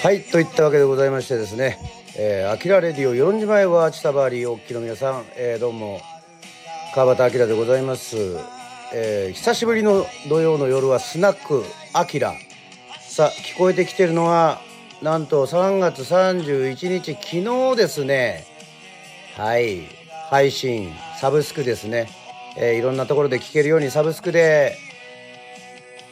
はいといったわけでございましてですね「えー、アキラレディオ4時前は千田バーリーおっきの皆さん、えー、どうも川端明でございます、えー、久しぶりの土曜の夜はスナックアキラ。さあ聞こえてきてるのはなんと3月31日昨日ですね。はい配信サブスクですね、えー、いろんなところで聞けるようにサブスクで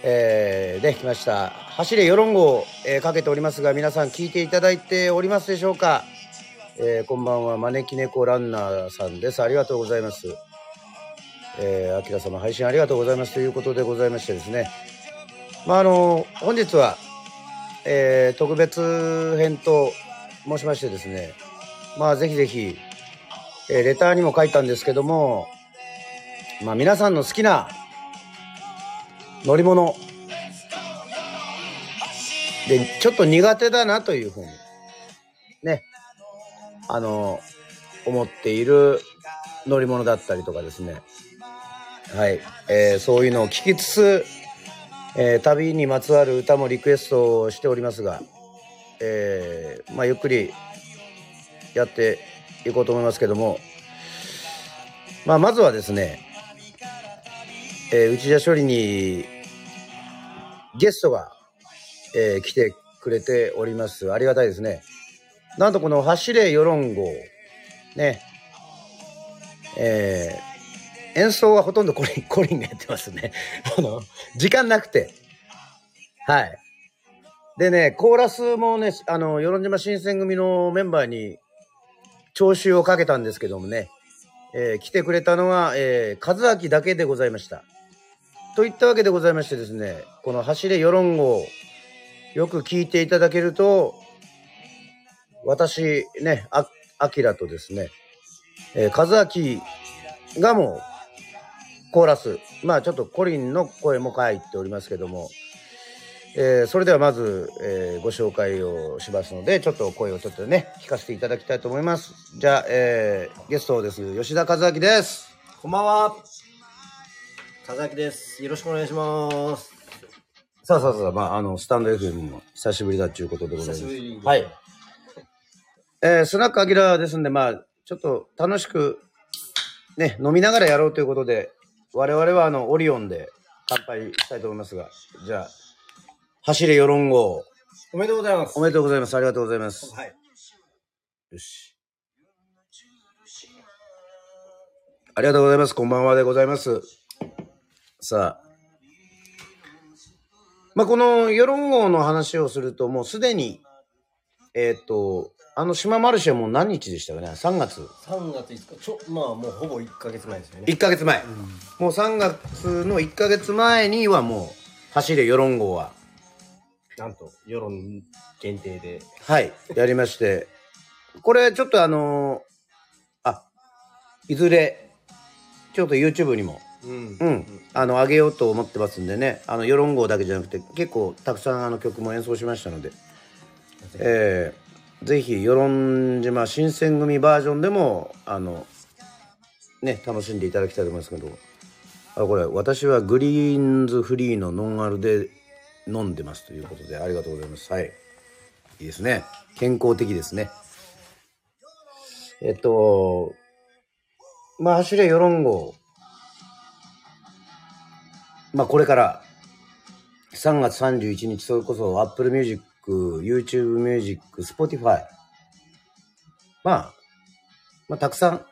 えー、できました。走れよろんごを、えー、かけておりますが皆さん聞いていただいておりますでしょうか、えー、こんばんは招き猫ランナーさんです。ありがとうございます。えー、あきら様配信ありがとうございますということでございましてですね。まああの本日は、えー、特別編と申しましてですね。まあぜひぜひ、えー、レターにも書いたんですけどもまあ皆さんの好きな乗り物でちょっと苦手だなというふうにねあの思っている乗り物だったりとかですね。はい、えー、そういうのを聞きつつ、えー、旅にまつわる歌もリクエストをしておりますが、えー、まあゆっくりやっていこうと思いますけどもまあまずはですねえー、内田処理にゲストが、えー、来てくれております。ありがたいですね。なんとこの走れ世論号、ね、えー、演奏はほとんどコリン、コリンがやってますね。あの、時間なくて。はい。でね、コーラスもね、あの、与論島新選組のメンバーに徴収をかけたんですけどもね、えー、来てくれたのは、えー、和明だけでございました。といったわけでございましてですね、この走れ世論号、よく聞いていただけると、私ね、あ、きらとですね、えー、和明がもう、コーラス、まあちょっとコリンの声も書いておりますけども、えー、それではまず、えー、ご紹介をしますので、ちょっと声をちょっとね、聞かせていただきたいと思います。じゃあ、えー、ゲストです。吉田和明です。こんばんは。田崎です。よろしくお願いします。さあさあさあ、まあ、あの、スタンド FM も久しぶりだっていうことでございます。久しぶりはい。えー、スナックアキラですんで、まあ、ちょっと楽しく、ね、飲みながらやろうということで、我々はあの、オリオンで乾杯したいと思いますが、じゃあ、走れ世論号。おめでとうございます。おめでとうございます。ありがとうございます。はい。よし。ありがとうございます。こんばんはでございます。さあ、まあ、この世論号の話をすると、もうすでに、えっ、ー、と、あの島マルシェも何日でしたかね ?3 月。3月5日。ちょ、まあもうほぼ1か月前ですよね。1か月前。うん、もう3月の1か月前にはもう、走れ世論号は。なんと、世論限定で。はい、やりまして。これちょっとあのー、あ、いずれ、ちょっと YouTube にもうん、うん、あの上げようと思ってますんでね。あの世論号だけじゃなくて結構たくさんあの曲も演奏しましたので、えー、ぜひ与論島新選組バージョンでもあのね楽しんでいただきたいと思いますけど。あこれ私はグリーンズフリーのノンアルで飲んでますということでありがとうございます。はい。いいですね。健康的ですね。えっとまあ走れ世論号まあこれから3月31日、それこそ Apple Music、YouTube Music、Spotify。まあ、まあたくさん、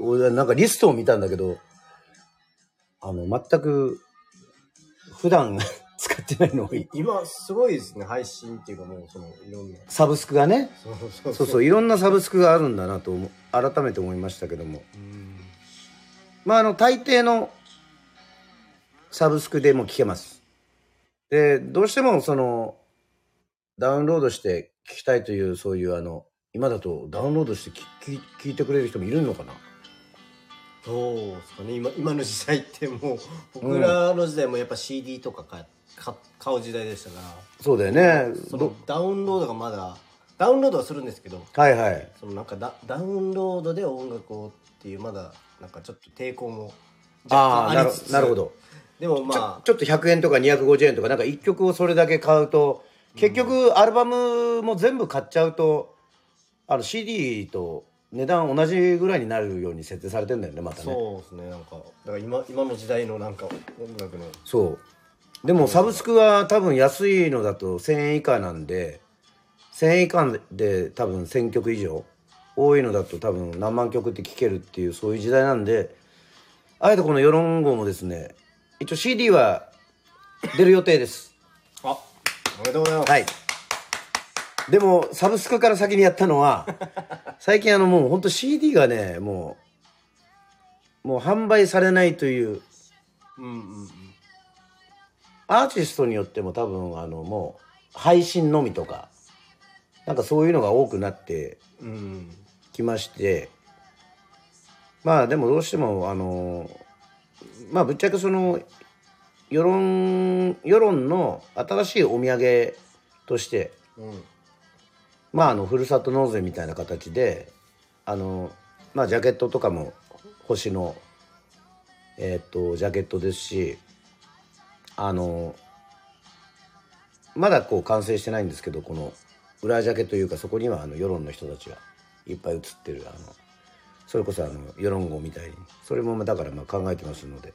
俺なんかリストを見たんだけど、あの、全く普段 使ってないの今すごいですね、配信っていうかもうそのいろんな。サブスクがね。そうそうそうそういろんなサブスクがあるんだなと改めて思いましたけども。まああの大抵のサブスクでも聞けます。で、どうしてもその、ダウンロードして聞きたいという、そういうあの、今だとダウンロードして聞聞いてくれる人もいるのかな？どうですかね。今今の時代ってもう僕らの時代もやっぱ CD とか買か買う時代でしたから。そうだよね。そのダウンロードがまだダウンロードはするんですけどはいはい。そのなんかダダウンロードで音楽をっていうまだなんかちょっと抵抗もああなるなるほどでもまあちょっと100円とか250円とかなんか1曲をそれだけ買うと結局アルバムも全部買っちゃうとあの CD と値段同じぐらいになるように設定されてんだよねまたね。そうですねなんかだから今今の時代のなんか音楽の。そう。でもサブスクは多分安いのだと1000円以下なんで1000円以下で多分1000曲以上。多いのだと多分何万曲って聴けるっていうそういう時代なんであえてこの「世論号」もですね一応 CD は出る予定です。あ。おめでとうございます。はい。でもサブスクから先にやったのは 最近あのもうほんと CD がねもうもう販売されないといううんうんうん。アーティストによっても多分あのもう配信のみとかなんかそういうのが多くなってうん。きましてまあでもどうしてもあのまあぶっちゃけその世論世論の新しいお土産としてうん。まああのふるさと納税みたいな形であのまあジャケットとかも星のえっ、とジャケットですしあのまだこう完成してないんですけどこの裏ジャケというかそこにはあの世論の人たちがいっぱい写ってるあのそれこそあの世論号みたいにそれもだからまあ考えてますので。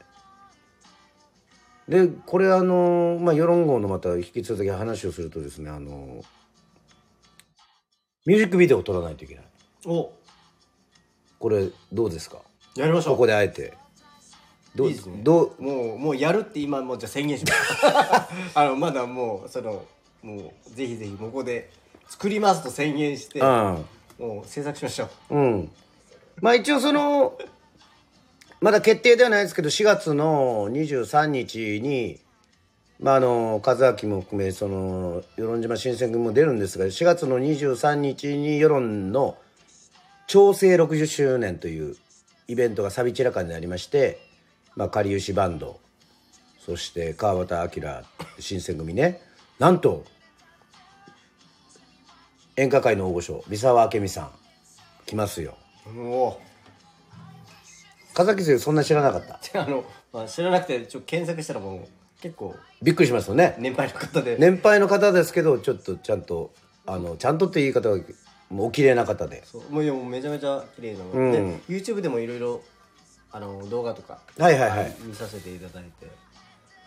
でこれあのまあ世論号のまた引き続き話をするとですねあのミュージックビデオを撮らないといけない。お。これどうですか？やりましょう。ここであえて。どういいですね。どう？もうもうやるって今もうじゃあ宣言します。あのまだもうそのもうぜひぜひここで作りますと宣言してうんもう制作しましょう。うん。まあ一応その、まだ決定ではないですけど、4月の23日に、まああの、和明も含め、その、与論島新選組も出るんですが、4月の23日に世論の調整60周年というイベントがサビチラカになりまして、まあ、かりゆしバンド、そして川端明新選組ね、なんと、演歌界の大御所、三沢明美さん、来ますよ。も風木先生そんな知らなかった？う あの、まあ、知らなくてちょっと検索したらもう結構びっくりしますよね。年配の方で、年配の方ですけどちょっとちゃんとあのちゃんとって言い方はもうお綺麗な方で。そう。もういやもうめちゃめちゃ綺麗なの、うん。で YouTube でもいろいろあの動画とかはいはいはい。見させていただいて。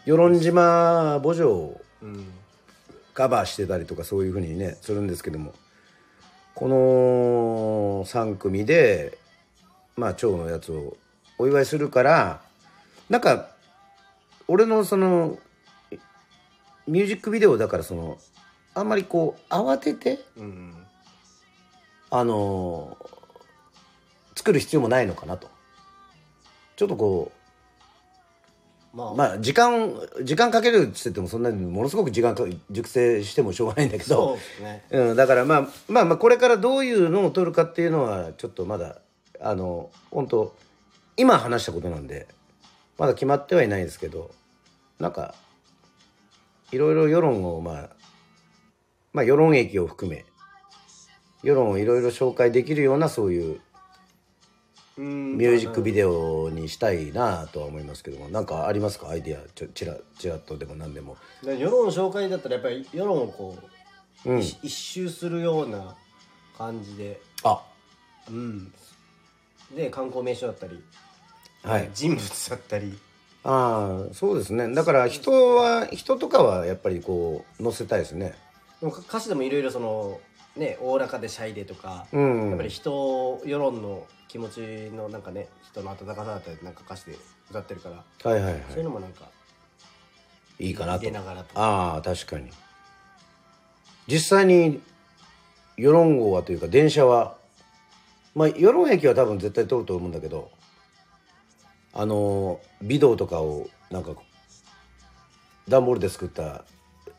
与論島墓場をうん。カバーしてたりとかそういうふうにねするんですけどもこの3組でまあ蝶のやつをお祝いするからなんか俺のそのミュージックビデオだからそのあんまりこう慌ててうん。あの作る必要もないのかなと。ちょっとこまあ、うまあ時間時間かけるっつっててもそんなにものすごく時間か熟成してもしょうがないんだけど。ですね。うん、だからまあまあまあこれからどういうのを取るかっていうのはちょっとまだあの本当今話したことなんでまだ決まってはいないですけどなんかいろいろ世論をまあまあ世論駅を含め世論をいろいろ紹介できるようなそういううんミュージックビデオにしたいなとは思いますけども。なんかありますか？アイディア？ちょちらちらっとでも何でも。で世論紹介だったらやっぱり世論をこう、うん。一一周するような感じで。あ。うん。で観光名所だったり、はい。人物だったり。ああそうですね。だから人は人とかはやっぱりこう載せたいですね。でもか歌詞でもいろいろそのねおおらかでシャイでとか、うん。やっぱり人世論の気持ちのなんかね人の温かさだったりなんか歌詞で歌ってるから、はいはいはい。そういうのもなんかいいかなと。ながらとああ確かに。実際に世論号はというか電車はまあ世論駅は多分絶対通ると思うんだけどあの微動とかをなんか段ボールで作った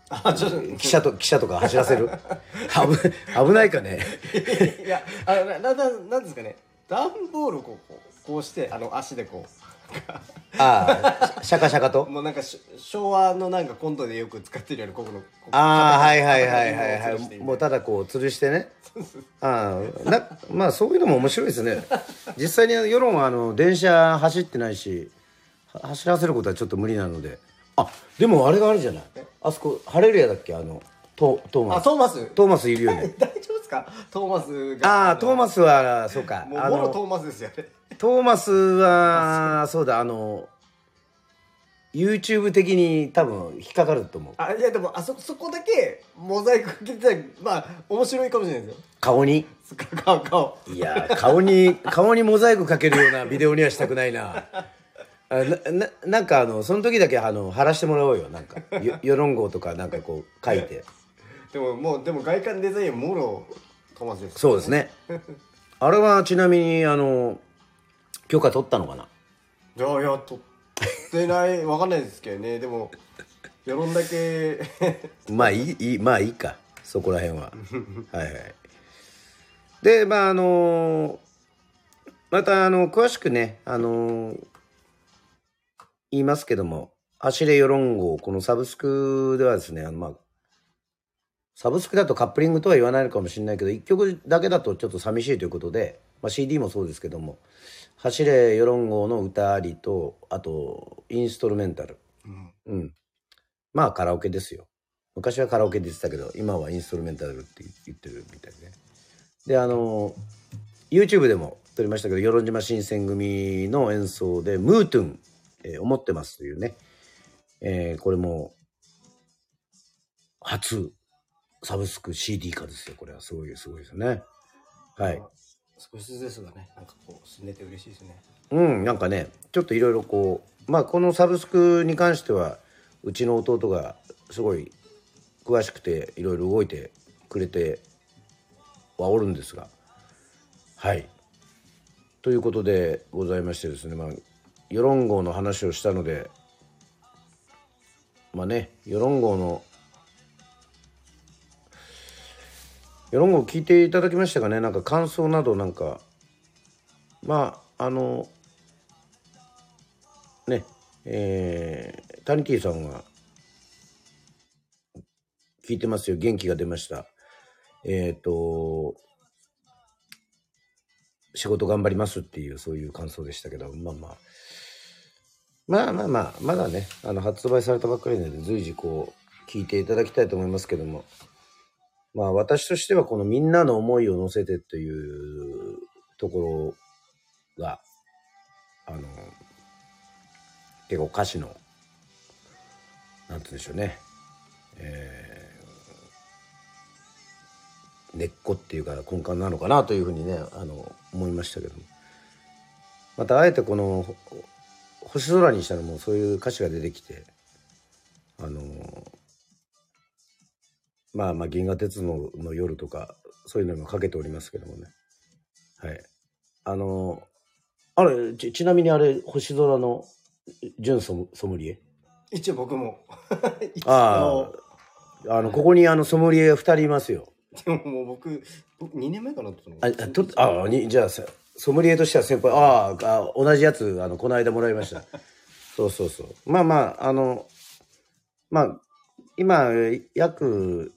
あちょっと汽車とか走らせる。危危ないかね。いやあのななななんですかね。段ボールをこうこうしてあの足でこああシャカシャカと？うもうなんかし昭和のなんかコントでよく使ってるようなここのああはいはいはいはいはい。もうただこう吊るしてね。ああなまあそういうのも面白いですね。実際に世論はあの電車走ってないしは走らせることはちょっと無理なのであでもあれがあるじゃない。あそこハレルヤだっけ？あのトトーあマス。トーマス。トーマスいるよね。大丈夫ですか？トーマスが。ああトーマスはそうか。もうもろトーマスですよね。トーマスは そうだあの YouTube 的に多分引っかかると思う。あいやでもあそそこだけモザイクかけてまあ面白いかもしれないですよ。顔に？顔顔。いや顔に 顔にモザイクかけるようなビデオにはしたくないなあなななんかあのその時だけあの貼らしてもらおうよ。なんかよ 世論号とかなんかこう書いて。でももうでも外観デザインはもろトーマスです。そうですね。あれはちなみにあの許可取ったのかな？いやいや取ってないわかんないですけどね。でも世論だけ。まあいいいいまあいいか。そこら辺は。はいはい。でまああのまたあの詳しくねあの言いますけども走れ世論号このサブスクではですねあのまあサブスクだとカップリングとは言わないのかもしれないけど1曲だけだとちょっと寂しいということで、まあ、CD もそうですけども「走れ世論号」の歌ありとあとインストルメンタルうん。まあカラオケですよ。昔はカラオケで言ってたけど、今はインストルメンタルって言ってるみたいでね。で、あの、YouTube でも撮りましたけど、与論島新選組の演奏で、ムートゥン、えー思ってますというね。えーこれも、初、サブスク CD 化ですよ。これはすごい、すごいですよね。はい。少しずつですがねなんかこう進んでて嬉しいですねうん、なんかね、ちょっといろいろこう、まあこのサブスクに関しては、うちの弟がすごい詳しくていろいろ動いてくれてはおるんですが、はい。ということでございましてですね、まあ、世論号の話をしたので、まあね、世論号の、世論号聞いていただきましたかね、なんか感想などなんか、まああのねえー、タニティさんが聞いてますよ。元気が出ました。えっ、と仕事頑張りますっていうそういう感想でしたけどまあまあ。まあまあまあまだねあの発売されたばっかりなので随時こう聞いていただきたいと思いますけどもまあ私としてはこのみんなの思いを乗せてというところが、あの、結構歌詞の、なんて言うんでしょうね、えー根っこっていうか根幹なのかなというふうにね、あの、思いましたけども。またあえてこの、星空にしたらもうそういう歌詞が出てきて、あの、まあまあ、銀河鉄道の夜とか、そういうのもかけておりますけどもね。はい。あの、あれ、ち、ちなみにあれ、星空の純ソムソムリエ？一応僕も ああ、あの、ここにあのソムリエ二人いますよ。でももう僕僕2年前かなと思あ、あと、あ、に、じゃあさ、ソムリエとしては先輩、ああ、あ同じやつ、あの、この間もらいました。そうそうそう。まあまあ、あの、まあ、今、約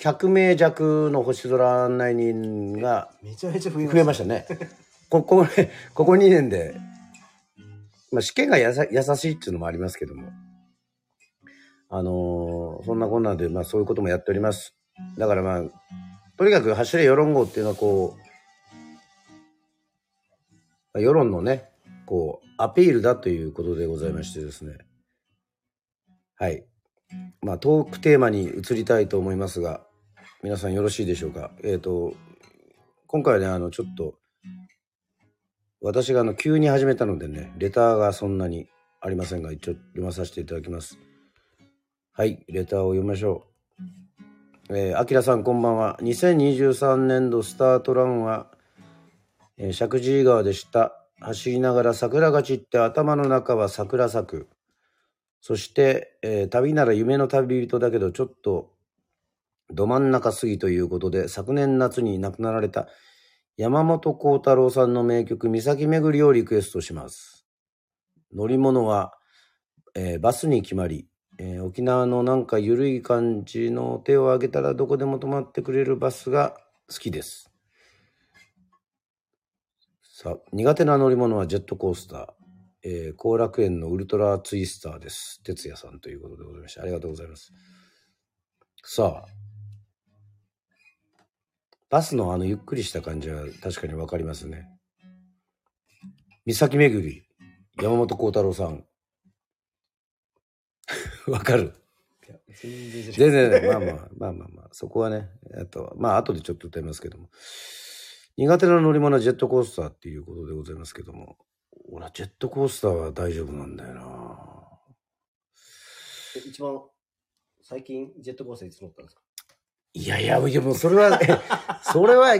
100名弱の星空案内人がめちゃめちゃ増えま増えましたね。こ こ、ここ2年で、まあ試験がやさ優しいっていうのもありますけども、あのーそんなこんなで、まあそういうこともやっております。だからまあ、とにかく走れ世論号っていうのはこう、世論のね、こう、アピールだということでございましてですね。はい。まあトークテーマに移りたいと思いますが、皆さんよろしいでしょうか？えっ、と、今回ね、あの、ちょっと、私があの、急に始めたのでね、レターがそんなにありませんが、一応読まさせていただきます。はい、レターを読みましょう。えー、あきらさんこんばんは。2023年度スタートランは、えー、石神井川でした。走りながら桜が散って頭の中は桜咲く。そして、えー旅なら夢の旅人だけどちょっとど真ん中過ぎということで、昨年夏に亡くなられた山本幸太郎さんの名曲、岬巡りをリクエストします。乗り物は、えーバスに決まり、えー沖縄のなんか緩い感じの手を挙げたらどこでも止まってくれるバスが好きです。さあ、苦手な乗り物はジェットコースター。えー後楽園のウルトラツイスターです。哲也さんということでございまして、ありがとうございます。さあ、バスのあのゆっくりした感じは確かにわかりますね。三巡り、山本幸太郎さん。わかる全然全然、まあまあ、まあまあまあ、そこはね、あと、まあ後でちょっと歌いますけども。苦手な乗り物はジェットコースターっていうことでございますけども。俺はジェットコースターは大丈夫なんだよな一番最近ジェットコースターいつ乗ったんですか？いやいや、いやもうそれは、それは、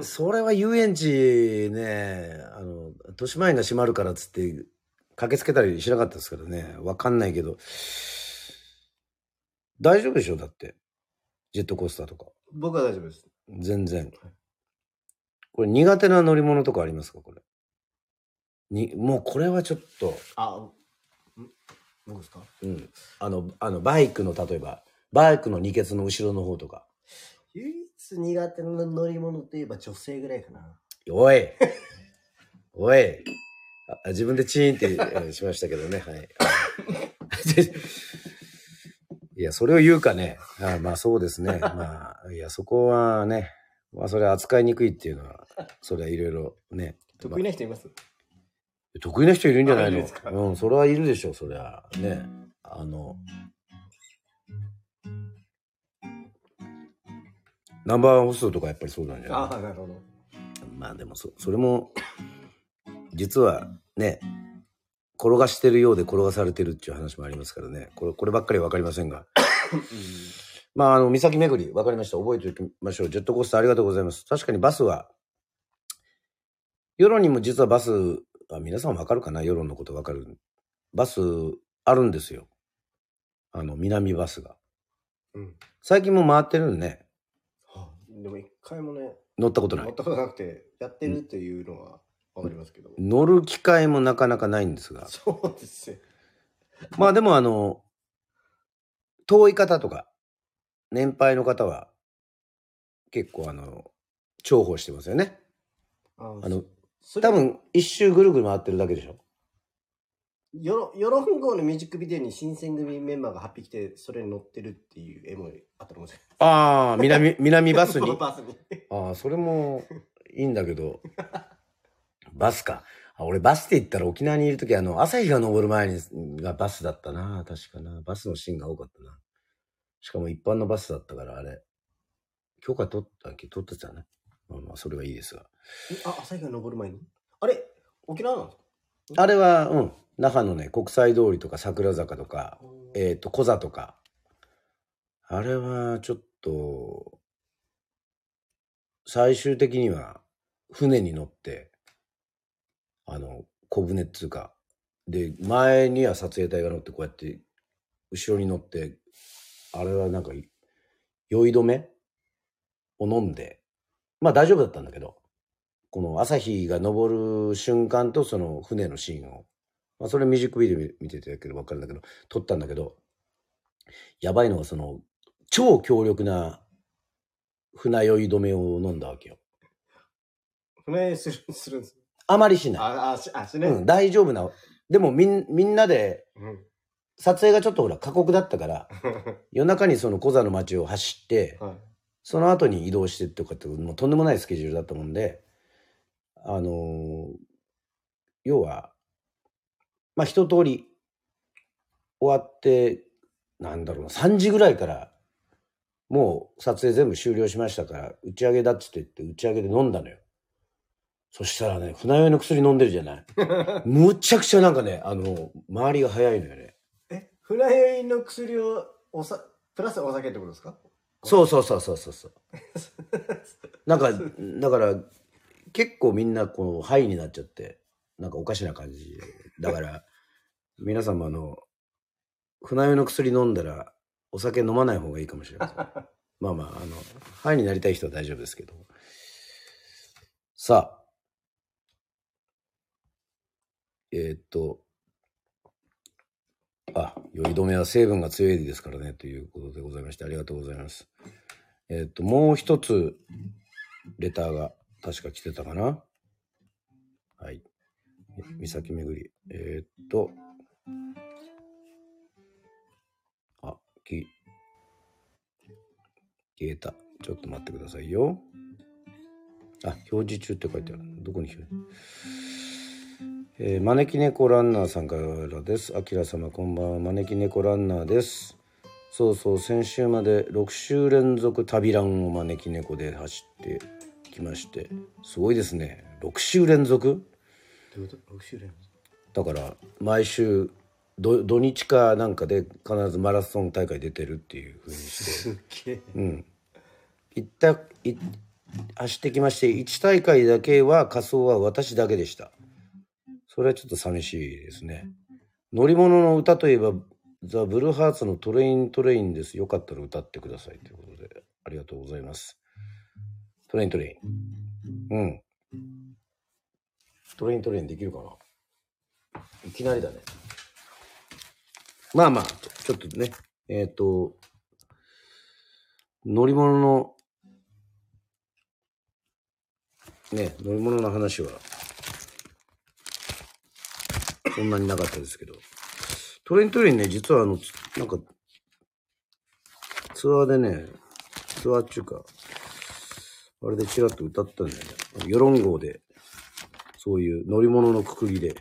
それは遊園地ね、あの、豊島園が閉まるからっつって駆けつけたりしなかったですからね。わかんないけど。大丈夫でしょだって。ジェットコースターとか。僕は大丈夫です。全然。これ苦手な乗り物とかありますか？これ。に、もうこれはちょっと、あ、ん僕ですか？うん。あの、あの、バイクの、例えば、バイクの二ケツの後ろの方とか。唯一苦手な乗り物といえば女性ぐらいかな。おいおいあ自分でチーンってえーしましたけどね、はい。いや、それを言うかね。あまあそうですね。まあ、いや、そこはね、まあそれは扱いにくいっていうのは、それはいろいろね。得意な人います？得意な人いるんじゃないの？うん、それはいるでしょ、そりゃ。ね。あの、ナンバーワンホストとかやっぱりそうなんじゃない？ああ、なるほど。まあでもそ、それも、実はね、転がしてるようで転がされてるっていう話もありますからね。これ、こればっかりはわかりませんが。まあ、あの、三崎巡り、わかりました。覚えておきましょう。ジェットコースターありがとうございます。確かにバスは、世論にも実はバス、あ皆さんわかるかな世論のことわかる。バス、あるんですよ。あの、南バスが。うん。最近も回ってるんでね。はあ、でも一回もね、乗ったことない乗っ。たことなくて、やってるっていうのはわかりますけど。乗る機会もなかなかないんですが。そうですよ。まあでもあの、遠い方とか、年配の方は、結構あの、重宝してますよね。ああの、多分一周ぐるぐる回ってるだけでしょ。よろ、よろん号のミュージックビデオに新選組メンバーが8匹来て、それに乗ってるっていう絵もあったかもしれない。ああ、南、南バスに？バスに。ああ、それもいいんだけど、バスか。あ俺バスって言ったら沖縄にいるときあの、朝日が昇る前にがバスだったな。確かな。バスのシーンが多かったな。しかも一般のバスだったからあれ。許可取ったっけ？取ってたね。まあまあ、それはいいですが。えあ、朝日が昇る前に？あれ？沖縄なんですか？あれは、うん。那覇のね、国際通りとか桜坂とか、えっ、と、小座とか。あれは、ちょっと、最終的には、船に乗って、あの、小舟っつうか、で、前には撮影隊が乗って、こうやって、後ろに乗って、あれはなんか、酔い止めを飲んで、まあ大丈夫だったんだけど、この朝日が昇る瞬間とその船のシーンを、まあそれミュージックビデオ見てたけど分かるんだけど、撮ったんだけど、やばいのがその、超強力な船酔い止めを飲んだわけよ。船する、するんです。あまりしない。あ、あ、し、あ、しね。うん、大丈夫な。でもみんみんなで、うん。撮影がちょっとほら過酷だったから、夜中にその小座の街を走って、はい。その後に移動してとかって、もうとんでもないスケジュールだったもんで、あのー要は、まあ一通り終わって、なんだろうな、3時ぐらいから、もう撮影全部終了しましたから、打ち上げだっつって言って、打ち上げで飲んだのよ。そしたらね、船酔いの薬飲んでるじゃない。むっちゃくちゃなんかね、あの、周りが早いのよね。え、船酔いの薬を、おさ、プラスお酒ってことですか？そうそうそうそうそうそう。なんか、だから、結構みんなこの、ハイになっちゃって、なんかおかしな感じ。だから、皆さんもあの、船酔いの薬飲んだら、お酒飲まない方がいいかもしれません。まあまあ、あの、ハイになりたい人は大丈夫ですけど。さあ。えーっと、あ、酔い止めは成分が強いですからね、ということでございまして、ありがとうございます。えーっと、もう一つ、レターが確か来てたかな？はい。三崎めぐり。えーっと、あ、き、消えた。ちょっと待ってくださいよ。あ、表示中って書いてある。どこに表示えー、招き猫ランナーさんからです。あきら様こんばんは。招き猫ランナーです。そうそう、先週まで6週連続旅ランを招き猫で走ってきまして、すごいですね。6週連続？どういうこと ?6 週連続？だから、毎週土土日かなんかで必ずマラソン大会出てるっていうふうにしてすげえうん行ったい走ってきまして1大会だけは仮装は私だけでしたそれはちょっと寂しいですね。乗り物の歌といえばザ・ブルーハーツのトレイントレインです。よかったら歌ってくださいということでありがとうございます。Train Trainン。うん。 Train Train できるかな？いきなりだね。まあまあ、ちょっとね、えっ、ー、と、乗り物の、ね、乗り物の話は、そんなになかったですけど、 Train Train ね、実はあの、なんか、ツアーでね、ツアーっていうか、あれでちらっと歌ったんだよね。世論号で、そういう乗り物のくくりで。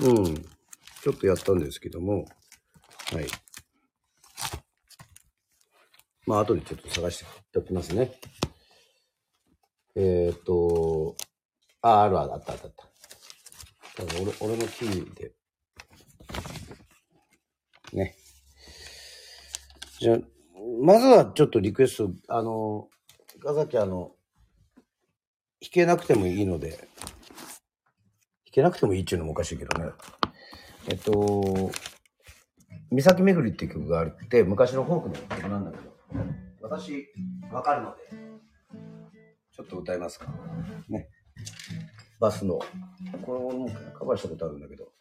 うん。ちょっとやったんですけども、はい。まあ、後でちょっと探していただきますね。えっ、ー、と、あ、あるある、あったあったあった。俺、俺のキーで。ね。じゃあ、まずはちょっとリクエスト、あの、深崎あの、弾けなくてもいいので、弾けなくてもいいっていうのもおかしいけどね。えっと、岬めぐりって曲があって、昔のフォークの曲なんだけど、私、わかるので、ちょっと歌いますか。ね。バスの、これもカバーしたことあるんだけど、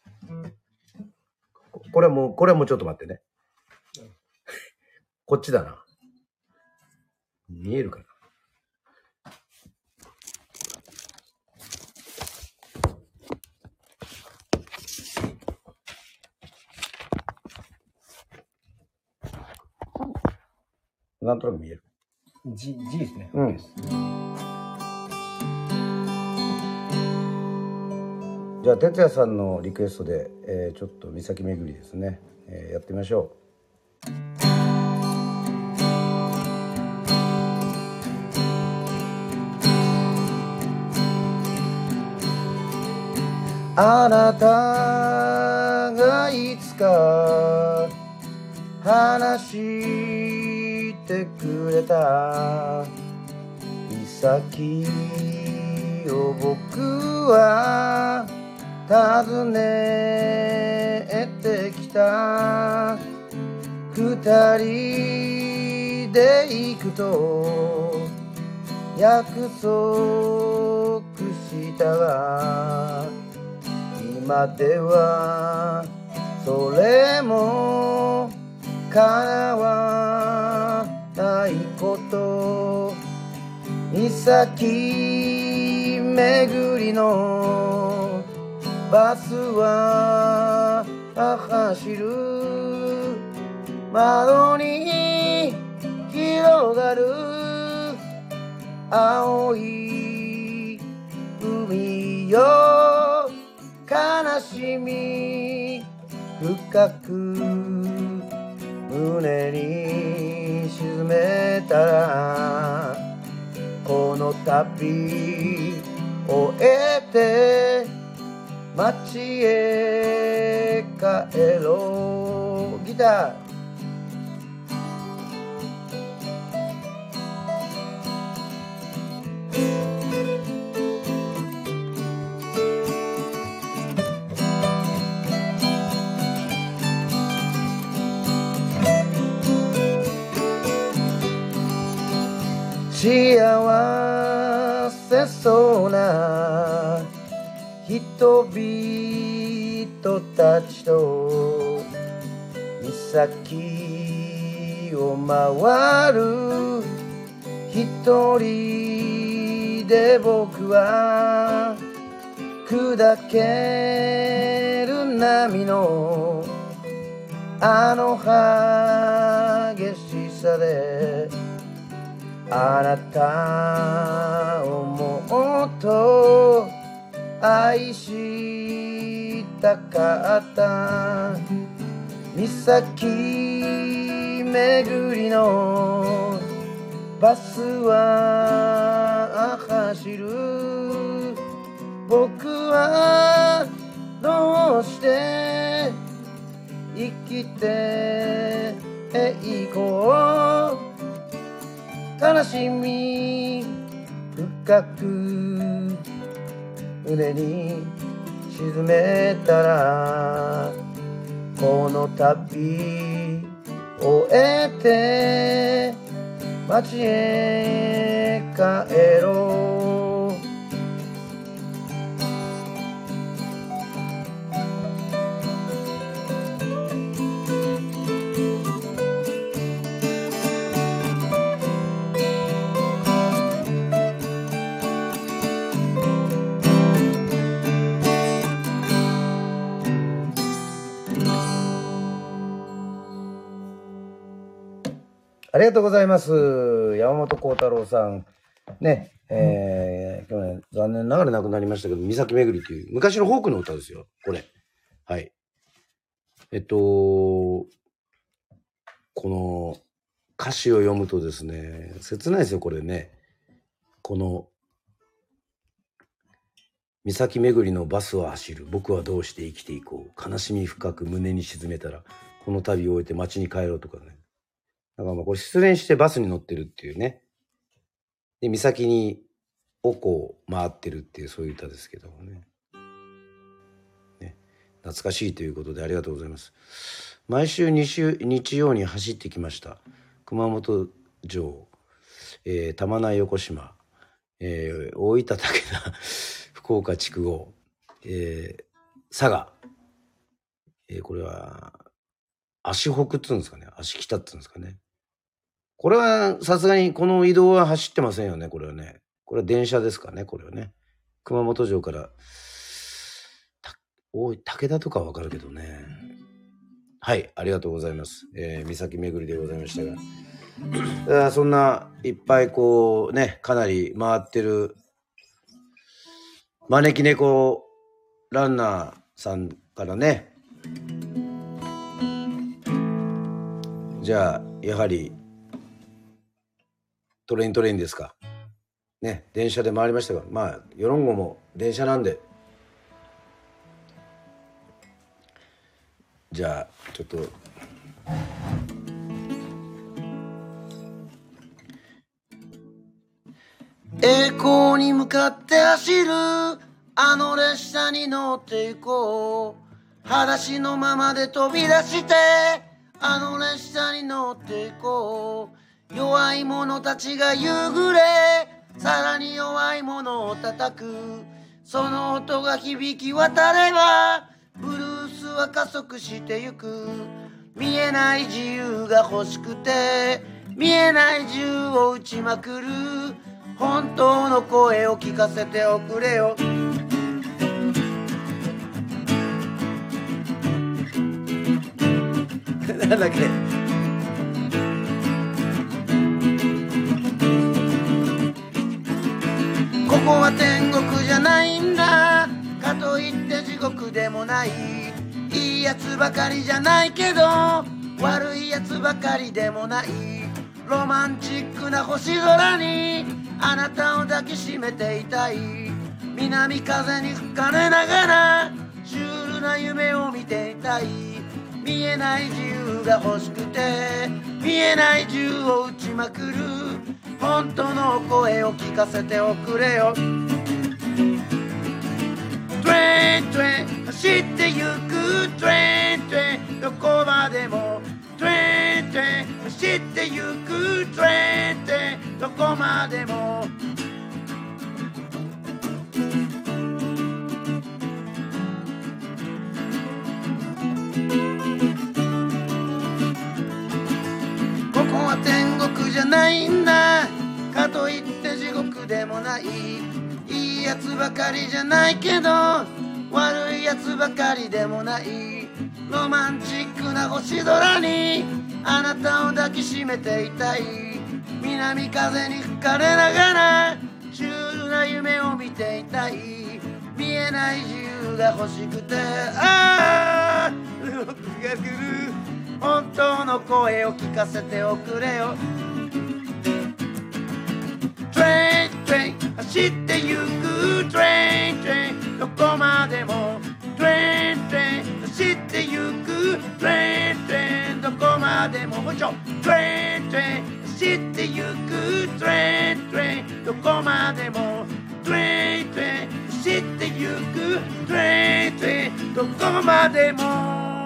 これも、これもちょっと待ってね。こっちだな。見えるかななんとなく見える。G、G ですね。うん。じゃあ、哲也さんのリクエストで、えー、ちょっと岬巡りですね、えー、やってみましょう。あなたがいつか話してくれた岬を僕は訪ねてきた二人で行くと約束したが今ではそれも叶わないこと。岬巡りのバスは走る。窓に広がる。青い海よ悲しみ。深く胸に沈めた。らこの旅終えて街へ帰ろう。ギター。幸せそうな人々たちと岬を回る一人で僕は砕ける波のあの激しさであなたをもっと愛したかった。岬巡りのバスは走る。僕はどうして生きていこう。悲しみ深く胸に沈めたらこの旅終えて街へ帰ろう。りがとうございます。山本幸太郎さん。ね、えー、去年残念ながら亡くなりましたけど、岬めぐりという昔のフォークの歌ですよ、これ。はい。えっと、この歌詞を読むとですね、切ないですよ、これね。この、岬めぐりのバスは走る。僕はどうして生きていこう。悲しみ深く胸に沈めたら、この旅を終えて街に帰ろうとかね。だからまあこれ失恋してバスに乗ってるっていうね。で、岬におこを回ってるっていうそういう歌ですけどもね。ね。懐かしいということでありがとうございます。毎週2週、日曜に走ってきました。熊本城、えー、玉名横島、えー、大分武田、福岡筑後、えー、佐賀、えー、これは、足北っつうんですかね足北っつうんですかねこれはさすがにこの移動は走ってませんよね、これはね。これは電車ですかね、これはね。熊本城から、おい、武田とかわかるけどね。はい、ありがとうございます。えー、岬巡りでございましたが。そんないっぱいこうね、かなり回ってる招き猫ランナーさんからね。じゃあ、やはりトレイントレインですか。ね、電車で回りましたが、まあ、ヨロンゴも電車なんで、じゃあ、ちょっと、栄光に向かって走る。あの列車に乗って行こう。裸足のままで飛び出して。あの列車に乗って行こう。弱い者たちが夕暮れさらに弱い者を叩く。その音が響き渡ればブルースは加速してゆく。見えない自由が欲しくて見えない銃を撃ちまくる。本当の声を聞かせておくれよ。なんだっけ？天国じゃないんだ。かといって地獄でもない。いいやつばかりじゃないけど悪いやつばかりでもない。ロマンチックな星空にあなたを抱きしめていたい。南風に吹かれながらシュールな夢を見ていたい。見えない自由が欲しくて見えない銃を撃ちまくる。本当の声を聞かせておくれよ。トレイントレイン走ってゆく Train Train。どこまでも Train Train 走ってゆく Train Train。どこまでも。でもないいいやつばかりじゃないけど悪いやつばかりでもないロマンチックな星空にあなたを抱きしめていたい。南風に吹かれながらシュールな夢を見ていたい。見えない自由が欲しくてああ僕が来る。本当の声を聞かせておくれよ。Train Train 走ってゆく Train Train どこまでも Train Train 走ってゆく Train Train どこまでももう一丁 Train Train 走ってゆく Train Train どこまでも Train Train 走ってゆく Train Train どこまでも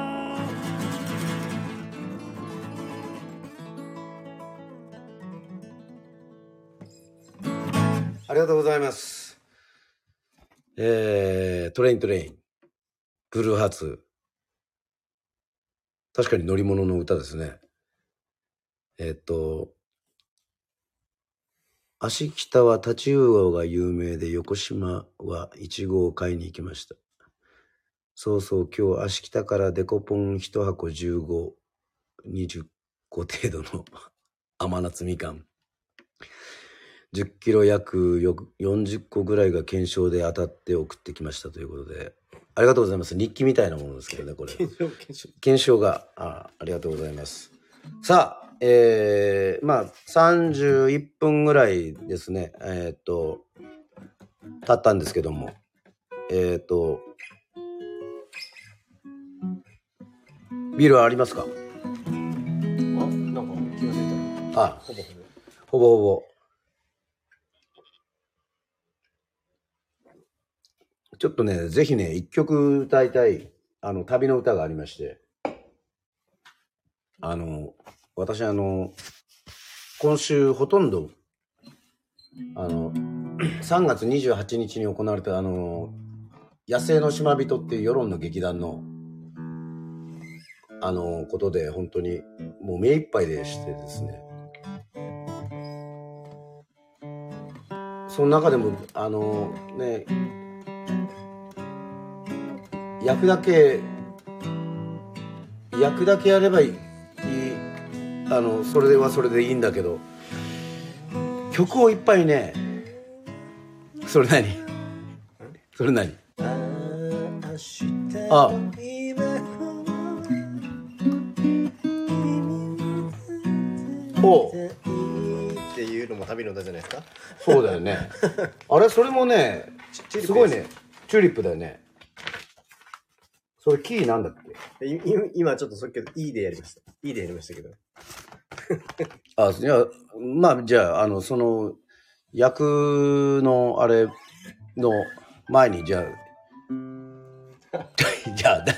りがとうございます。えー、 Train Train。ブルーハーツ。確かに乗り物の歌ですね。えーっと、芦北は太刀魚が有名で横島はイチゴを買いに行きました。そうそう、今日芦北からデコポン一箱15、20個程度の 甘夏みかん。10キロ約よ40個ぐらいが検証で当たって送ってきましたということで、ありがとうございます。日記みたいなものですけどね、これ。検証検証検証が、あありがとうございます。さあ、えー、まあ、31分ぐらいですね、えーっと、経ったんですけども、えーっと、ビールはありますか？あなんか気が付いたあ、ほぼほぼほぼほぼ。ちょっとね、ぜひね、一曲歌いたい、あの、旅の歌がありまして、あの、私あの、今週ほとんど、あの、3月28日に行われたあの、野生の島人っていう世論の劇団の、あの、ことで本当にもう目いっぱいでしてですね、その中でもあのね役だけ役だけやればいい。あのそれはそれでいいんだけど。曲をいっぱいね。それ何？それ何？あ。おう。っていうのも旅の歌じゃないですか？そうだよね。あれそれもねすごいね。チューリップだよねそれキーなんだっけ？今ちょっとそれけど E でやりました E でやりましたけど あ、いや、まあ、じゃあ、あの、その、役の、あれの前に、じゃあ、じゃあ、だ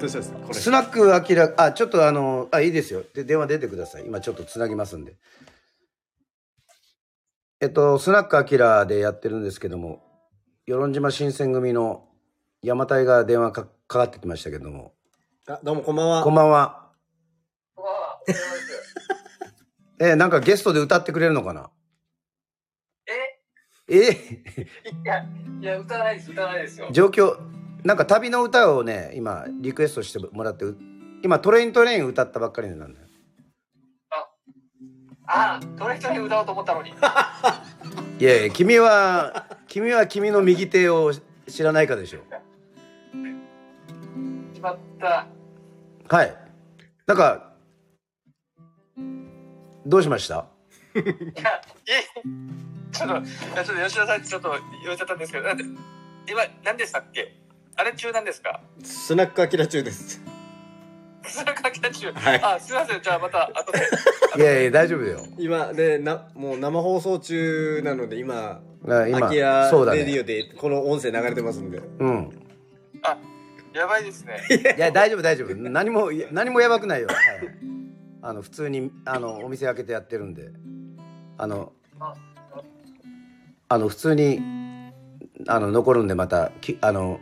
どうしたんですか？これスナックアキラ、あ、ちょっとあの、あ、いいですよ。で、電話出てください。今ちょっとつなぎますんで。えっと、スナックアキラでやってるんですけども、与論島新選組の山隊が電話かかかってきましたけども、あどうもこんばんはこんばんは。わあ、おはようございます。え、なんかゲストで歌ってくれるのかな？え？え？いや、いや、歌わないです、歌わないですよ。状況なんか旅の歌をね今リクエストしてもらって今トレイントレイン歌ったばっかりなんだよああ、トレートに歌おうと思ったのに。いやいや君は君は君の右手を知らないかでしょしまった。はい。なんかどうしました？いや、え、ちょっと、いやちょっと吉田さんにちょっと言われちゃったんですけど、なんで、今、何でしたっけ？あれ中なんですか？スナックアキラ中です。それから来た中。はい。あ、すみません、じゃあまた後で。いやいや大丈夫だよ。今でなもう生放送中なので今あ今アキラそうだレディねオでこの音声流れてますんで。うん。あ、やばいですね。いや大丈夫大丈夫。何も何もやばくないよ、はいはい、あの普通にあのお店開けてやってるんで。あのああの普通にあの残るんでまたきあの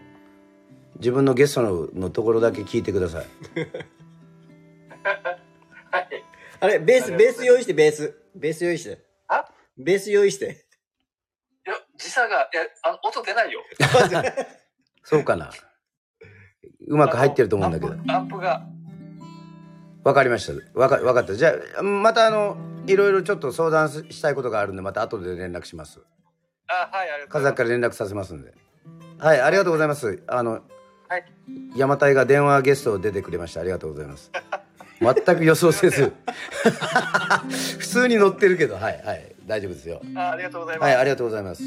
自分のゲストののところだけ聞いてください。はい。あれベースベース用意してベース。ベース用意して。あ？ベース用意して。いや、時差が、いや、あの、音出ないよ。そうかなうまく入ってると思うんだけどアンプが。わかりました。わか、わかった。じゃあ、またあの、いろいろちょっと相談したいことがあるんで、また後で連絡します。あ、はい、ありがとうございます。風から連絡させますんで。はい、ありがとうございます。あの、はい。山隊が電話ゲスト出てくれました。ありがとうございます。全く予想せず。普通に乗ってるけど、はい、はい、大丈夫ですよ。あ、ありがとうございます。はい、ありがとうございます。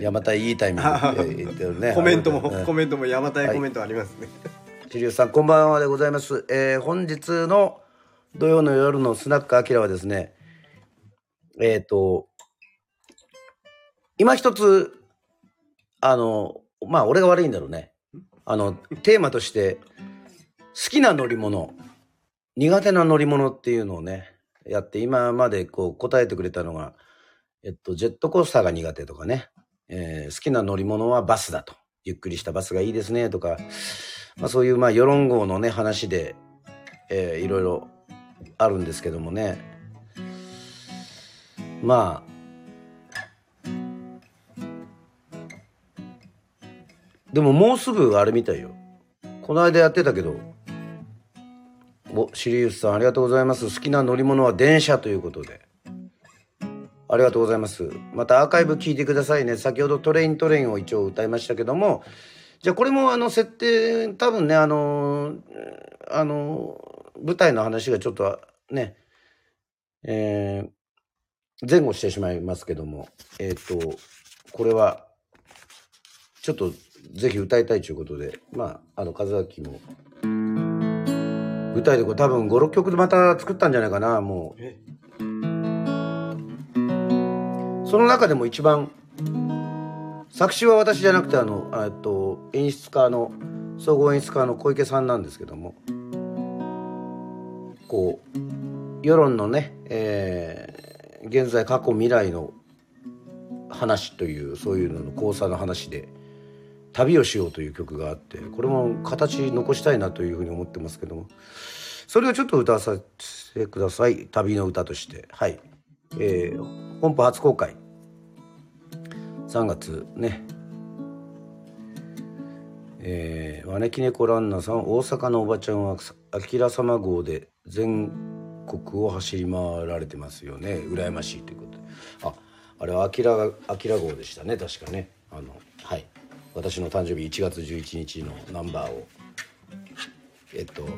山隊いいタイミングで 言ってるね。コメントも、うん。コメントも山田コメントありますね、シリウスさんこんばんはでございます、えー本日の土曜の夜のスナックアキラはですねえっ、と今一つあのまあ俺が悪いんだろうね。あのテーマとして好きな乗り物苦手な乗り物っていうのをねやって今までこう答えてくれたのがえっとジェットコースターが苦手とかね、えー好きな乗り物はバスだと。ゆっくりしたバスがいいですね。とかまあ、そういうまあ世論号のね話で、えーいろいろあるんですけどもね。まあでももうすぐあれみたいよ。この間やってたけどおシリウスさんありがとうございます。好きな乗り物は電車ということで。ありがとうございます。またアーカイブ聞いてくださいね。先ほどトレイントレインを一応歌いましたけども。じゃあこれもあの設定多分ねあのあの舞台の話がちょっとねえー前後してしまいますけども。えっ、とこれはちょっとぜひ歌いたいということで。まああの風脇も。舞台でこれ多分56曲でまた作ったんじゃないかなもう。その中でも一番作詞は私じゃなくてあのえっと演出家の総合演出家の小池さんなんですけどもこう世論のね、えー現在過去未来の話というそういうのの交差の話で「旅をしよう」という曲があってこれも形残したいなというふうに思ってますけどもそれをちょっと歌わせてください。旅の歌として。はい、えー本邦初公開。3月ね。えー、招き猫ランナーさん大阪のおばちゃんはあきら様号で全国を走り回られてますよね。羨ましいということで。ああれはあきらあきら号でしたね。確かね。あのはい。私の誕生日1月11日のナンバーをえっと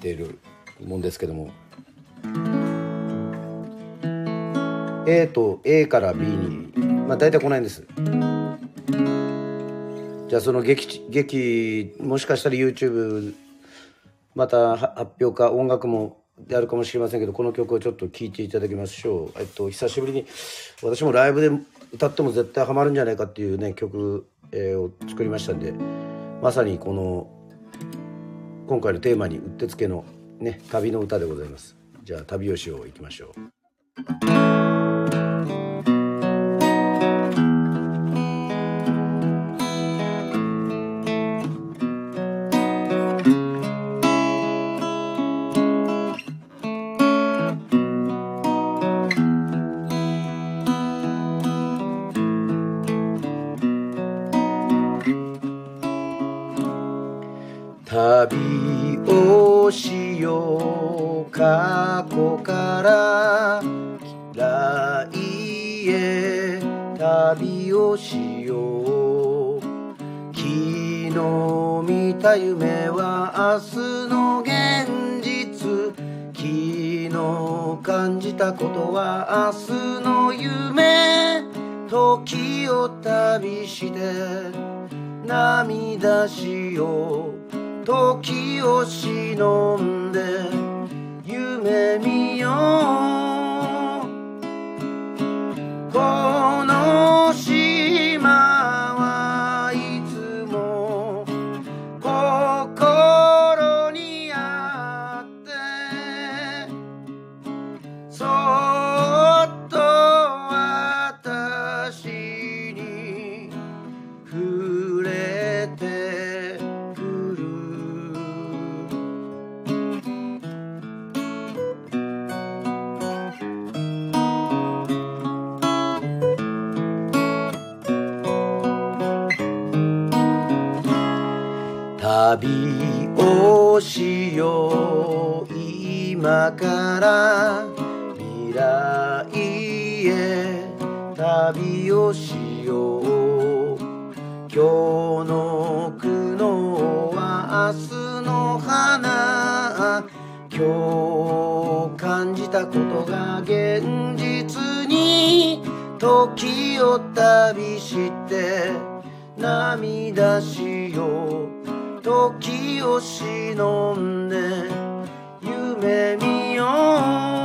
出るもんですけども。A と A から B に。まあ大体この辺です。じゃあその劇劇もしかしたら YouTube または発表か音楽もやるかもしれませんけどこの曲をちょっと聴いていただきましょう、えっと、久しぶりに私もライブで歌っても絶対ハマるんじゃないかっていうね曲、えーを作りましたんでまさにこの今回のテーマにうってつけのね旅の歌でございます。じゃあ旅をしよう行きましょうた夢は明日の現実昨日感じたことは明日の夢時を旅して涙しよう時を忍んで夢見よう今から未来へ旅をしよう。今日の苦悩は明日の花。今日感じたことが現実に時を旅して涙しよう。時を忍んで夢見よ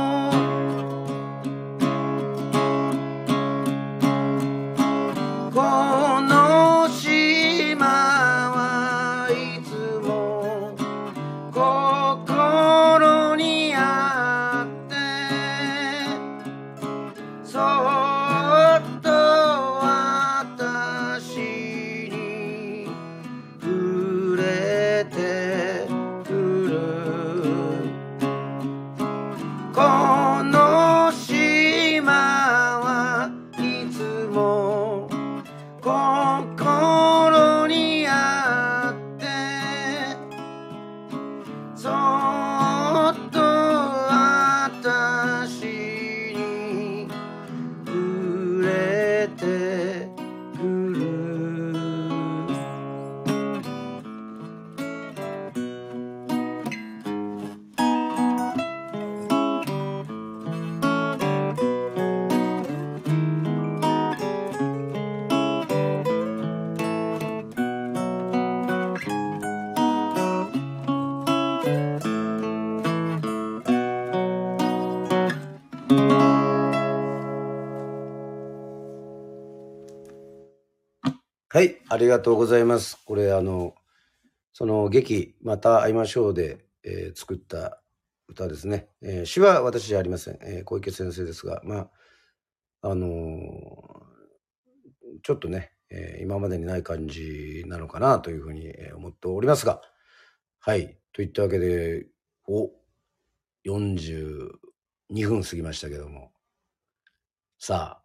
りがとうございます。これ、あの、その劇、また会いましょうで、えー作った歌ですね。えー詩は私じゃありません。えー小池先生ですが、まあ、あのちょっとね、え今までにない感じなのかなというふうに思っておりますが、はい。といったわけで、お、42分過ぎましたけども、さあ、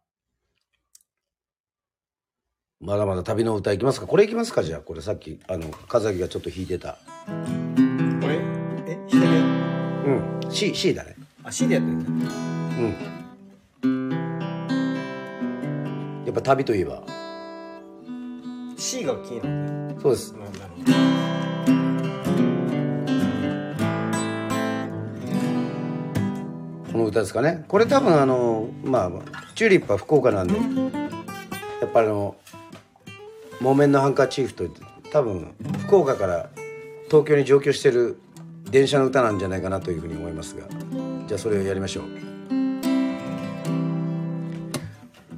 まだまだ旅の歌いきますか？これいきますかじゃあ、これさっき、あの、風木がちょっと弾いてた。これ？え？左うん。C、C だね。あ C でやってるんだうん。やっぱ旅といえば、C がキーなんだそうです。ななるほどこの歌ですかね。これ多分あの、まあ、チューリップは福岡なんで、やっぱりあの、木綿のハンカチーフと多分福岡から東京に上京してる電車の歌なんじゃないかなというふうに思いますが、じゃあそれをやりましょう。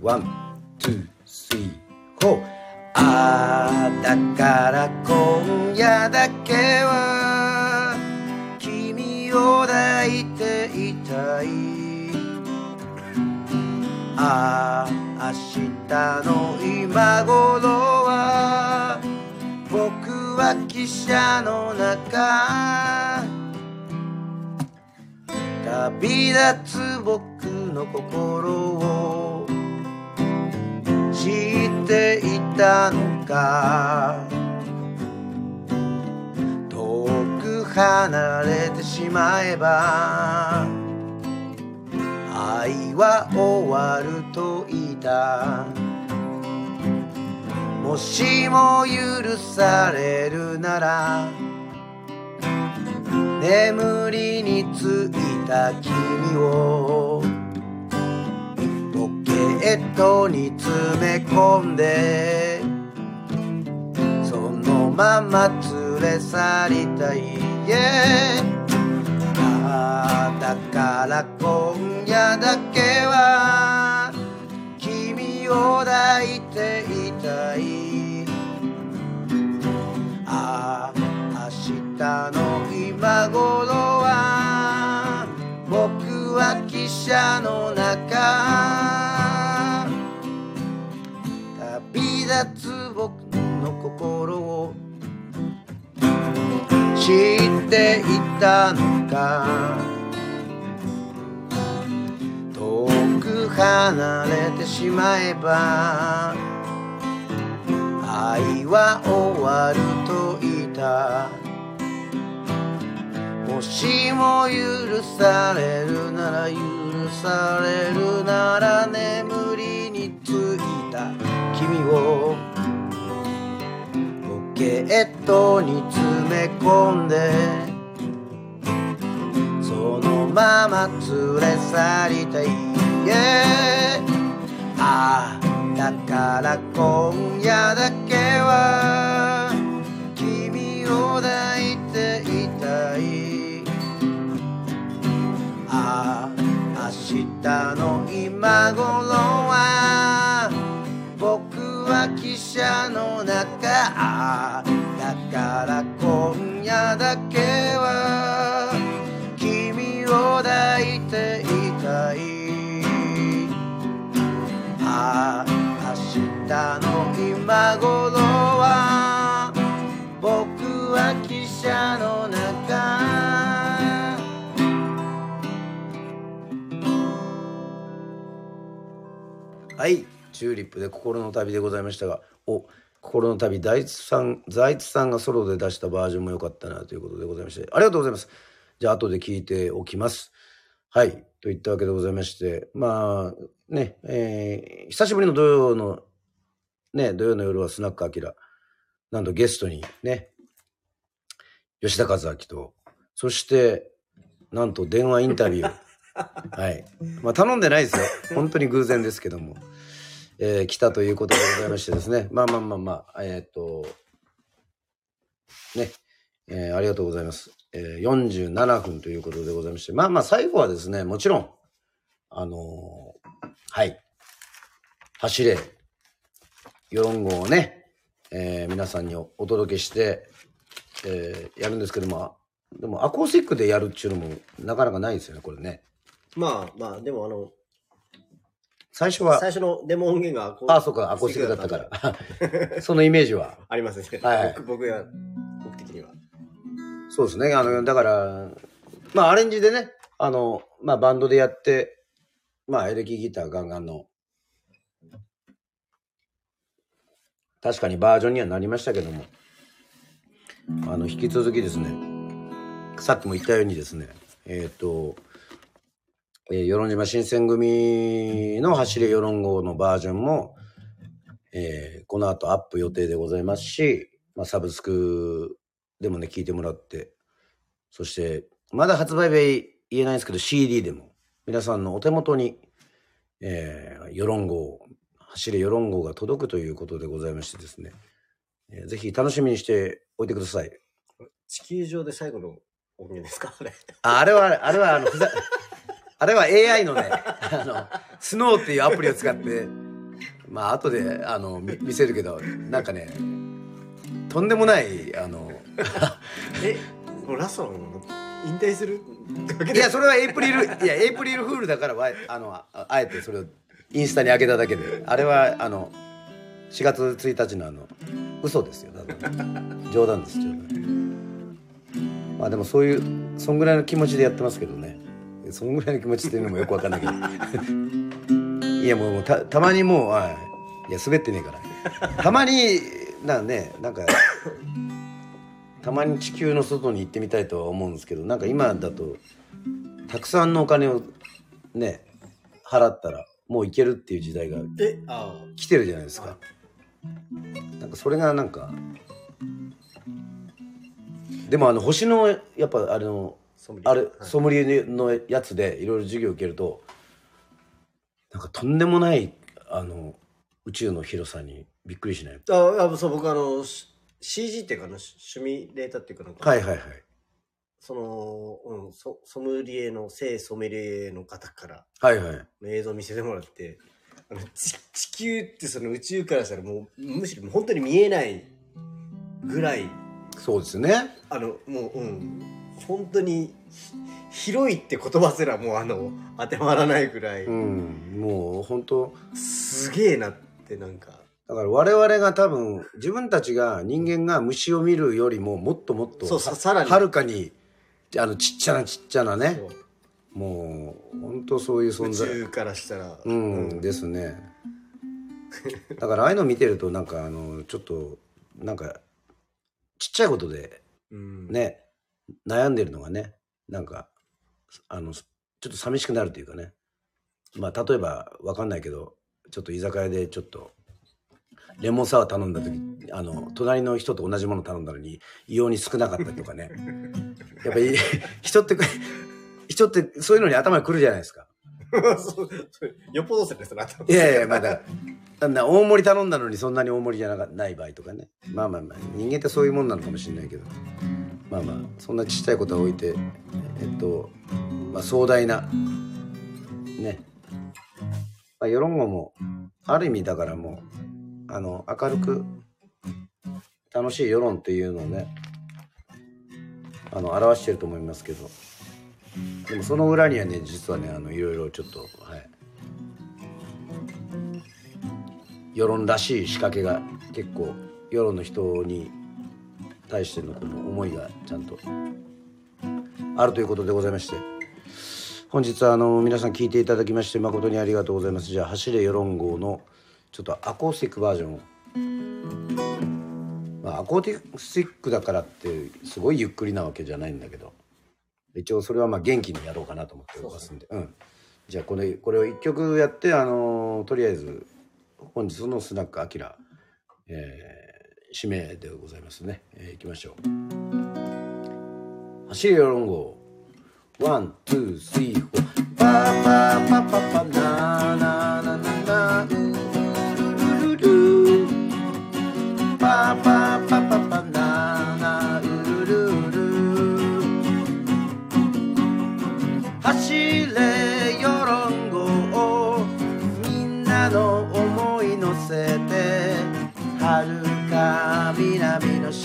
One, two, three, four。ああ、だから今夜だけは君を抱いていたいああ明日の今頃は僕は汽車の中。旅立つ僕の心を。知っていたのか。遠く離れてしまえば。愛は終わると言った。もしも許されるなら眠りについた君をポケットに詰め込んでそのまま連れ去りたい、yeah ああだから今夜だけは君を抱いていたい。明日の今頃は僕は汽車の中旅立つ僕の心を知っていたのか。遠く離れてしまえば愛は終わると言った。もしも許されるなら許されるなら眠りについた。君をポケットに詰め込んで。そのまま連れ去りたい、yeah、ああ。だから今夜だけは君を抱いていたい。ああ明日の今頃は僕は汽車の中。だから今夜だけは明日の今頃は僕は汽車の中。はいチューリップで心の旅でございましたがお心の旅財津さん財津さんがソロで出したバージョンも良かったなということでございましてありがとうございます。じゃあ後で聞いておきます。はいといったわけでございましてまあねえー久しぶりの土曜のね土曜の夜はスナックアキラなんとゲストにね吉田和明とそしてなんと電話インタビュー はい。まあ頼んでないですよ。本当に偶然ですけども。えー来たということでございましてですね。まあまあまあまあ、えーっと、ね、えーありがとうございます。えー47分ということでございまして。まあまあ最後はですね、もちろん、あのーはい。走れ、世論号をね、えー皆さんにおお届けして、えーやるんですけども、でもアコースティックでやるっていうのもなかなかないですよね、これね。まあまあ、でもあの、最初は、最初のデモ音源がアコああ、そうか、アコースティックだったから。そのイメージは。ありますね。はい僕僕が、僕的には。そうですね。あの、だから、まあ、アレンジでね、あの、まあ、バンドでやって、まあ、エレキギターガンガンの、確かにバージョンにはなりましたけども、あの、引き続きですね、さっきも言ったようにですね、えっ、と、えー、与論島新選組の走れ与論号のバージョンも、えーこの後アップ予定でございますし、まあ、サブスクでもね、聞いてもらって、そして、まだ発売日言えないんですけど、CD でも、皆さんのお手元に、えー、世論号、走れ世論号が届くということでございましてですね、えーぜひ楽しみにしておいてください。地球上で最後の音源ですか？あれ。ああれは、あれは、あの、ふざ、あれは AI のね、あの、スノーっていうアプリを使って、まあ、後で、あの、み見せるけど、なんかね、とんでもない、あの、え、もうラストの引退するいや、それはエイプリル、いや、エイプリルフールだからわ、あの、ああえてそれをインスタに上げただけで、あれは、あの、4月1日のあの、嘘ですよ、冗談です、冗談。まあでもそういう、そんぐらいの気持ちでやってますけどね。そんぐらいの気持ちっていうのもよくわかんないけど。いや、もう、た、たまにもう、はいいや、滑ってねえから。たまに、なんね、なんか、たまに地球の外に行ってみたいとは思うんですけどなんか今だとたくさんのお金をね払ったらもう行けるっていう時代がえ、あ来てるじゃないですか。なんかそれがなんかでもあの星のやっぱあれのソムリエ。あれはい。ソムリエのやつでいろいろ授業受けるとなんかとんでもないあの宇宙の広さにびっくりしない？あ。あ、そう、僕あの、し CG っていうかあの、シミュレーターっていうかなんか、はいはいはいその、うん、ソソムリエの、聖ソムリエの方からはいはい。映像見せてもらって、あのち地球ってその宇宙からしたらもう、むしろ本当に見えないぐらい、そうですね。あの、もう、うん、本当に、ひ広いって言葉すらもうあの、当てはまらないぐらい、うんもう本当。すげえなってなんか、だから我々が多分自分たちが人間が虫を見るよりももっともっとそうささらに。はるかにあのちっちゃなちっちゃなね。もう本当そういう存宇在宙からしたら、うん、ですね。だからああいうの見てるとなんかあのちょっとなんかちっちゃいことでうん、ね悩んでるのがねなんか、あの、ちょっと寂しくなるというかね。まあ、例えば、わかんないけど、ちょっと居酒屋でちょっと、レモンサワー頼んだ時、あの、隣の人と同じもの頼んだのに、異様に少なかったりとかね。やっぱり、人って、人ってそういうのに頭にくるじゃないですか。そうそうよっぽどですね、その後。いやいや、まだ、なんだ、大盛り頼んだのにそんなに大盛りじゃなかない場合とかね。まあまあまあ、人間ってそういうもんなのかもしれないけど。まあまあ、そんなちっちゃいことは置いて、えっと、まあ壮大な、ね。まあ、世論語も、ある意味だからもう、あの、明るく、楽しい世論っていうのをね、あの、表してると思いますけど。でもその裏にはね、実はね、あの、いろいろちょっと、はい。世論らしい仕掛けが結構世論の人に対してのこの思いがちゃんとあるということでございまして本日はあの皆さん聞いていただきまして誠にありがとうございますじゃあ走れ世論号のちょっとアコースティックバージョンをまあアコースティックだからってすごいゆっくりなわけじゃないんだけど一応それはまあ元気にやろうかなと思っておりますんでうんじゃあこれこれを一曲やってあのとりあえず本日のスナックアキラ、えー、指名でございますね。えー、いきましょう。走れヨロン号。 One, two, three, four。パーパーパパパナーナーナナナールルルルパーパー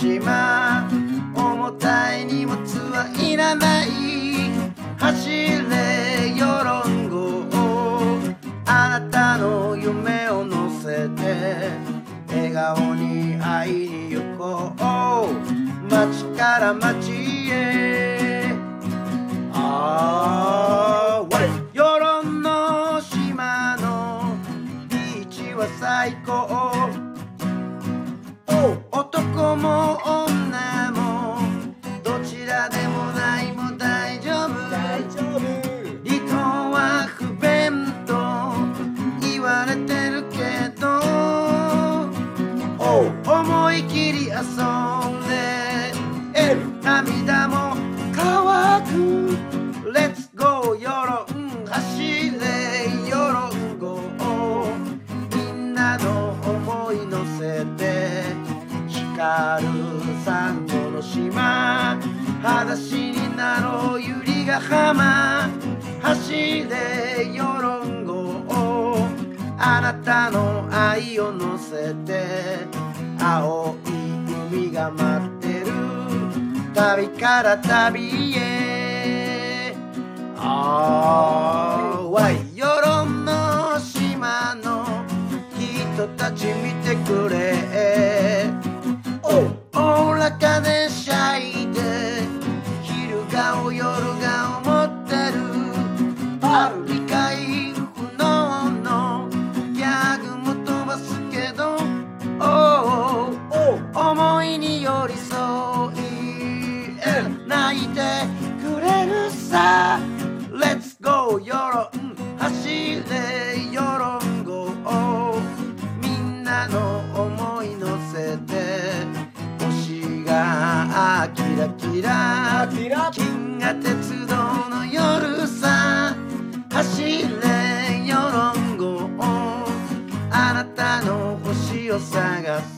島重たい荷物はいらない走れよろんごあなたの夢を乗せて笑顔に会いに行こう街から街へあ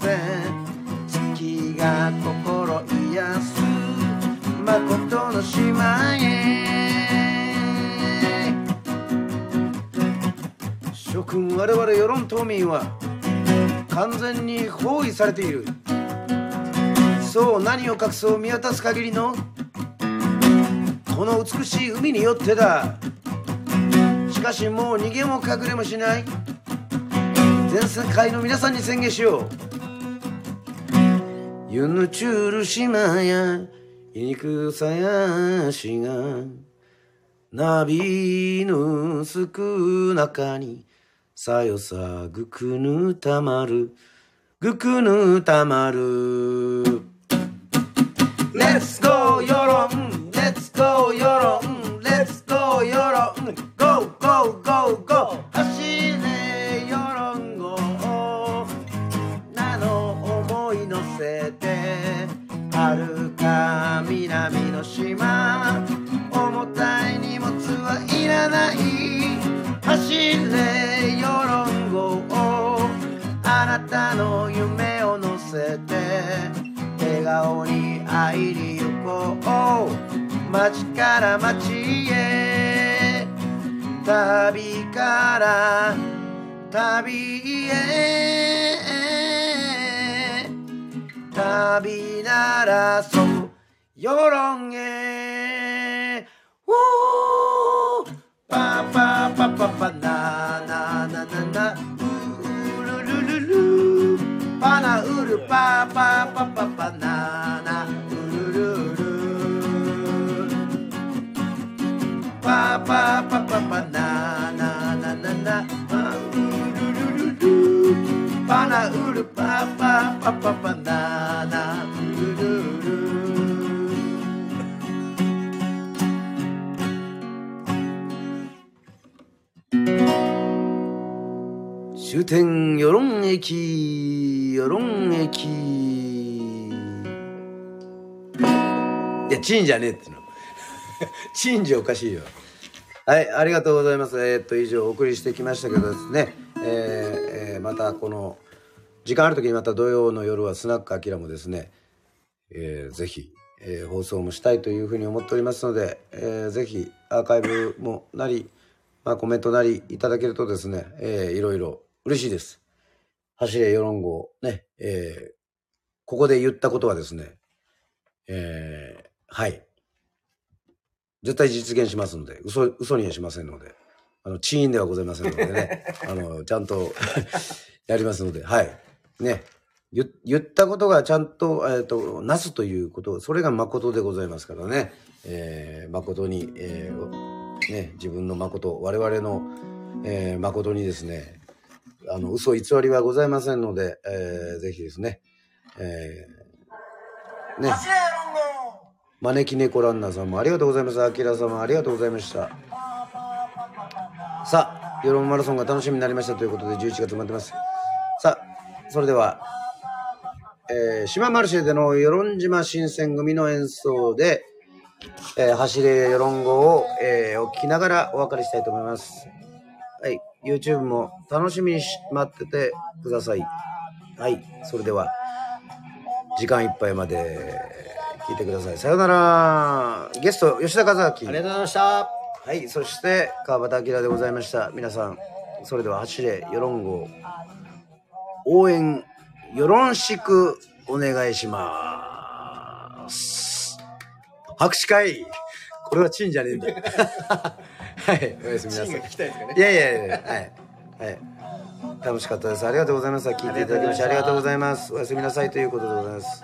せ月が心癒す。誠の島へ。諸君我々世論島民は完全に包囲されている。そう何を隠そう見渡す限りのこの美しい海によってだ。しかしもう逃げも隠れもしない。全世界の皆さんに宣言しよう。ユヌチュール島や、いニクサヤシが、なびぬすくなかに、さよさぐくぬたまる、ぐくぬたまる。レッツゴーヨロン、レッツゴーヨロン、レッツゴーヨロン、ゴーゴーゴーゴー、走りたまるか南の島重たい荷物はいらない。走れヨロン号あなたの夢を乗せて笑顔に会いに行こう。街から街へ。旅から旅へ。旅ならそう。世論へおーパパパパパななななな。うるるるるパナウルパパパパパなな。うるるるパパパパパななななな。うるるるるパナウルパパパパパ。な終点与論駅与論駅いやチンじゃねえってのチンじゃおかしいよはいありがとうございますえーっと以上お送りしてきましたけどですねえーえーまたこの時間ある時にまた土曜の夜はスナックアキラもですね、えーぜひ、えー放送もしたいというふうに思っておりますので、えーぜひアーカイブもなり、まあ、コメントなりいただけるとですね、えーいろいろ嬉しいです。走れ世論号ね、えーここで言ったことはですね、えーはい。絶対実現しますので、嘘、嘘にはしませんので、あの、チーンではございませんのでね、あの、ちゃんと やりますので、はい。ね。言言ったことがちゃんと、えっ、と、なすということ、それが誠でございますからね。えー誠に、えーね、自分の誠、我々の、えー誠にですね、あの、嘘偽りはございませんので、えーぜひですね、えーね、招き猫ランナーさんもありがとうございます。あきらさんもありがとうございました。さあ、世論マラソンが楽しみになりましたということで、11月待ってます。さあ、それでは、えー島マルシェでの与論島新選組の演奏で、えー走れ与論号を、えー、お聞きながらお別れしたいと思います。はい。YouTube も楽しみにし待っててください。はい。それでは、時間いっぱいまで聞いてください。さようなら。ゲスト、吉田和明。ありがとうございましたはい、そして川端明でございました。皆さん、それでは走れ世論号応援よろしくお願いします。拍手会これはチンじゃねえんだ。はい、おやすみなさい。チンが聞きたいですかねいやいやいや、はい。はい。楽しかったです。ありがとうございます。聞いていただきましてありがとうございます。おやすみなさいということでございます。